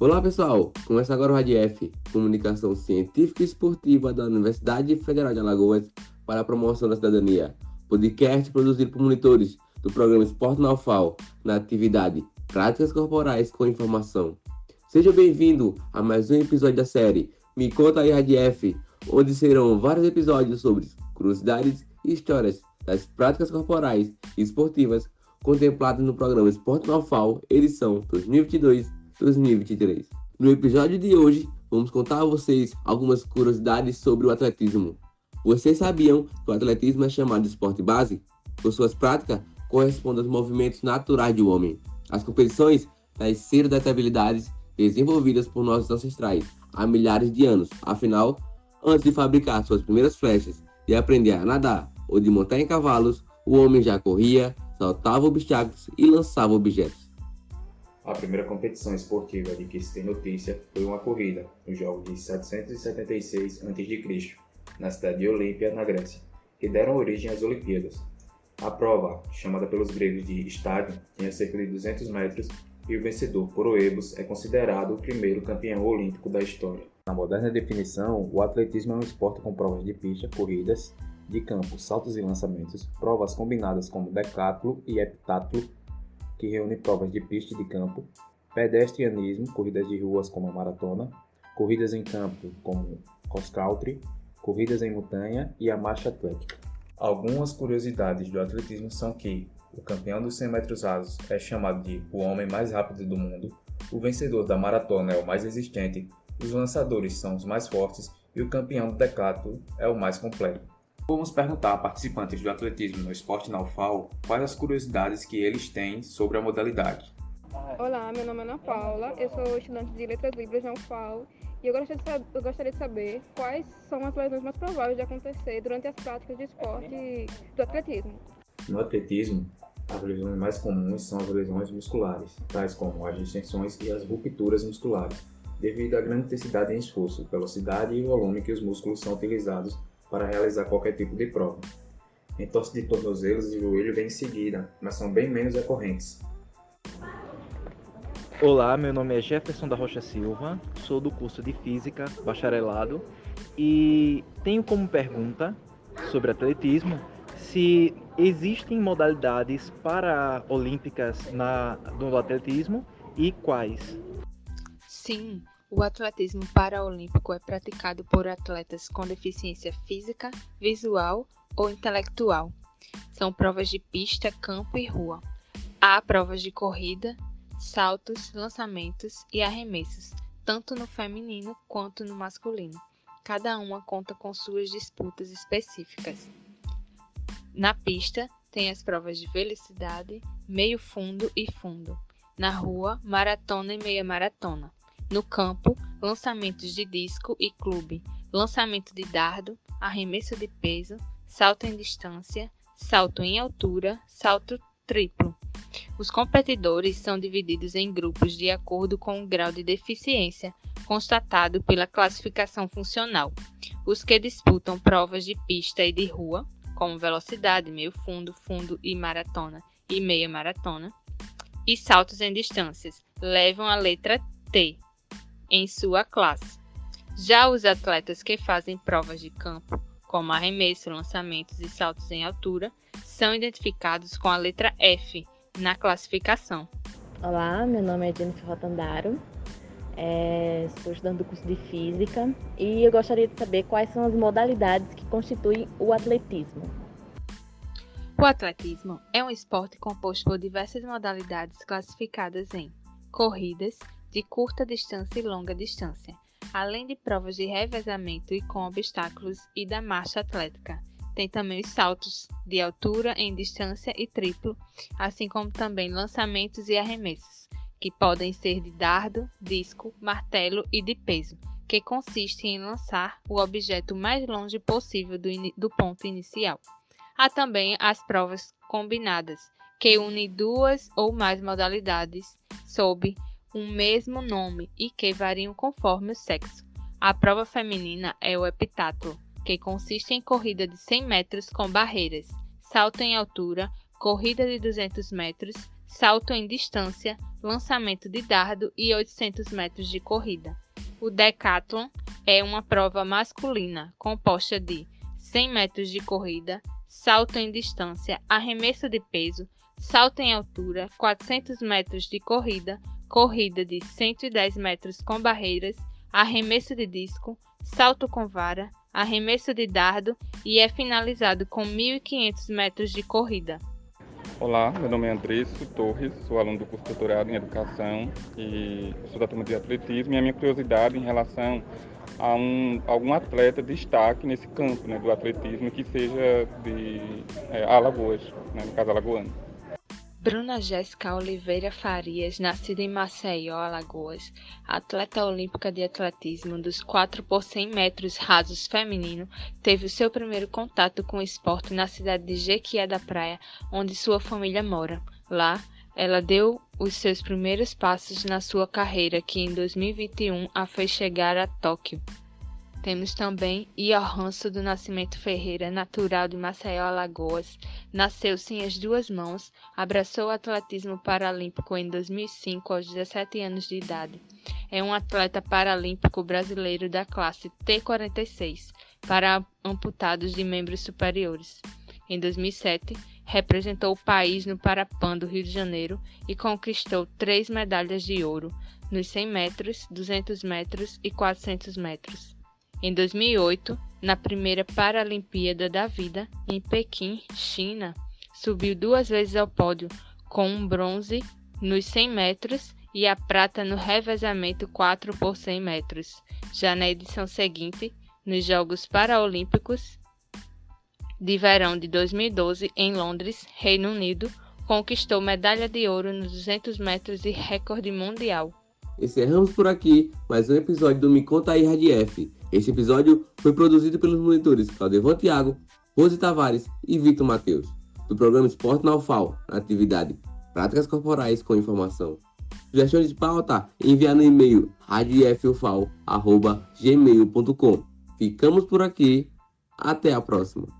Olá pessoal, começa agora o RadF, Comunicação Científica e Esportiva da Universidade Federal de Alagoas para a Promoção da Cidadania, podcast produzido por monitores do programa Esporte na UFAL, na atividade Práticas Corporais com Informação. Seja bem-vindo a mais um episódio da série Me Conta aí RadF, onde serão vários episódios sobre curiosidades e histórias das práticas corporais e esportivas contempladas no programa Esporte na UFAL, edição 2022 2023. No episódio de hoje, vamos contar a vocês algumas curiosidades sobre o atletismo. Vocês sabiam que o atletismo é chamado de esporte base? Por suas práticas, corresponde aos movimentos naturais do homem. As competições nasceram das habilidades desenvolvidas por nossos ancestrais há milhares de anos. Afinal, antes de fabricar suas primeiras flechas e aprender a nadar ou de montar em cavalos, o homem já corria, saltava obstáculos e lançava objetos. A primeira competição esportiva de que se tem notícia foi uma corrida, no jogo de 776 a.C., na cidade de Olímpia, na Grécia, que deram origem às Olimpíadas. A prova, chamada pelos gregos de estádio, tinha cerca de 200 metros e o vencedor, Poroebus, é considerado o primeiro campeão olímpico da história. Na moderna definição, o atletismo é um esporte com provas de pista, corridas, de campo, saltos e lançamentos, provas combinadas como decátlo e heptatlo, que reúne provas de pista de campo, pedestrianismo, corridas de ruas como a maratona, corridas em campo como cross country, corridas em montanha e a marcha atlética. Algumas curiosidades do atletismo são que o campeão dos 100 metros rasos é chamado de o homem mais rápido do mundo, o vencedor da maratona é o mais resistente, os lançadores são os mais fortes e o campeão do decathlon é o mais completo. Vamos perguntar a participantes do atletismo no esporte na UFAO quais as curiosidades que eles têm sobre a modalidade. Olá, meu nome é Ana Paula, eu sou estudante de Letras Livres na UFAO e eu gostaria, saber, eu gostaria de saber quais são as lesões mais prováveis de acontecer durante as práticas de esporte do atletismo. No atletismo, as lesões mais comuns são as lesões musculares, tais como as distensões e as rupturas musculares, devido à grande intensidade em esforço, velocidade e volume que os músculos são utilizados para realizar qualquer tipo de prova. Entorse de tornozelos e joelho vem em seguida, mas são bem menos recorrentes. Olá, meu nome é Jefferson da Rocha Silva, sou do curso de Física, bacharelado, e tenho como pergunta sobre atletismo se existem modalidades paraolímpicas na, no atletismo e quais. Sim, o atletismo paraolímpico é praticado por atletas com deficiência física, visual ou intelectual. São provas de pista, campo e rua. Há provas de corrida, saltos, lançamentos e arremessos, tanto no feminino quanto no masculino. Cada uma conta com suas disputas específicas. Na pista, tem as provas de velocidade, meio fundo e fundo. Na rua, maratona e meia maratona. No campo, lançamentos de disco e clube, lançamento de dardo, arremesso de peso, salto em distância, salto em altura, salto triplo. Os competidores são divididos em grupos de acordo com o grau de deficiência constatado pela classificação funcional. Os que disputam provas de pista e de rua, como velocidade, meio fundo, fundo e maratona e meia maratona, e saltos em distâncias, levam a letra T, em sua classe. Já os atletas que fazem provas de campo, como arremesso, lançamentos e saltos em altura, são identificados com a letra F na classificação. Olá, meu nome é Jennifer Rotandaro, é, sou estudante do curso de Física e eu gostaria de saber quais são as modalidades que constituem o atletismo. O atletismo é um esporte composto por diversas modalidades classificadas em corridas, de curta distância e longa distância, além de provas de revezamento e com obstáculos e da marcha atlética. Tem também os saltos de altura em distância e triplo, assim como também lançamentos e arremessos, que podem ser de dardo, disco, martelo e de peso, que consistem em lançar o objeto mais longe possível do, do ponto inicial. Há também as provas combinadas, que unem duas ou mais modalidades sob um mesmo nome e que variam conforme o sexo. A prova feminina é o heptatlo, que consiste em corrida de 100 metros com barreiras, salto em altura, corrida de 200 metros, salto em distância, lançamento de dardo e 800 metros de corrida. O decathlon é uma prova masculina composta de 100 metros de corrida, salto em distância, arremesso de peso, salto em altura, 400 metros de corrida, corrida de 110 metros com barreiras, arremesso de disco, salto com vara, arremesso de dardo e é finalizado com 1.500 metros de corrida. Olá, meu nome é Andresso Torres, sou aluno do curso de doutorado em Educação e sou da turma de atletismo. E a minha curiosidade em relação a um, algum atleta de destaque nesse campo né, do atletismo que seja de é, Alagoas, né, no caso alagoano. Bruna Jéssica Oliveira Farias, nascida em Maceió, Alagoas, atleta olímpica de atletismo dos 4 por 100 metros rasos feminino, teve o seu primeiro contato com o esporte na cidade de Jequié da Praia, onde sua família mora. Lá, ela deu os seus primeiros passos na sua carreira, que em 2021 a fez chegar a Tóquio. Temos também Iohanso do Nascimento Ferreira, natural de Maceió, Alagoas. Nasceu sem as duas mãos, abraçou o atletismo paralímpico em 2005 aos 17 anos de idade. É um atleta paralímpico brasileiro da classe T46 para amputados de membros superiores. Em 2007, representou o país no Parapan do Rio de Janeiro e conquistou três medalhas de ouro nos 100 metros, 200 metros e 400 metros. Em 2008, na primeira Paralimpíada da Vida, em Pequim, China, subiu duas vezes ao pódio, com um bronze nos 100 metros e a prata no revezamento 4 por 100 metros. Já na edição seguinte, nos Jogos Paralímpicos de Verão de 2012, em Londres, Reino Unido, conquistou medalha de ouro nos 200 metros e recorde mundial. Encerramos por aqui mais um episódio do Me Conta aí F. Este episódio foi produzido pelos monitores Claudio Thiago, Rose Tavares e Victor Matheus, do programa Esporte na UFAL, na atividade Práticas Corporais com Informação. Sugestões de pauta, enviar no e-mail radiofufal.gmail.com. Ficamos por aqui, até a próxima.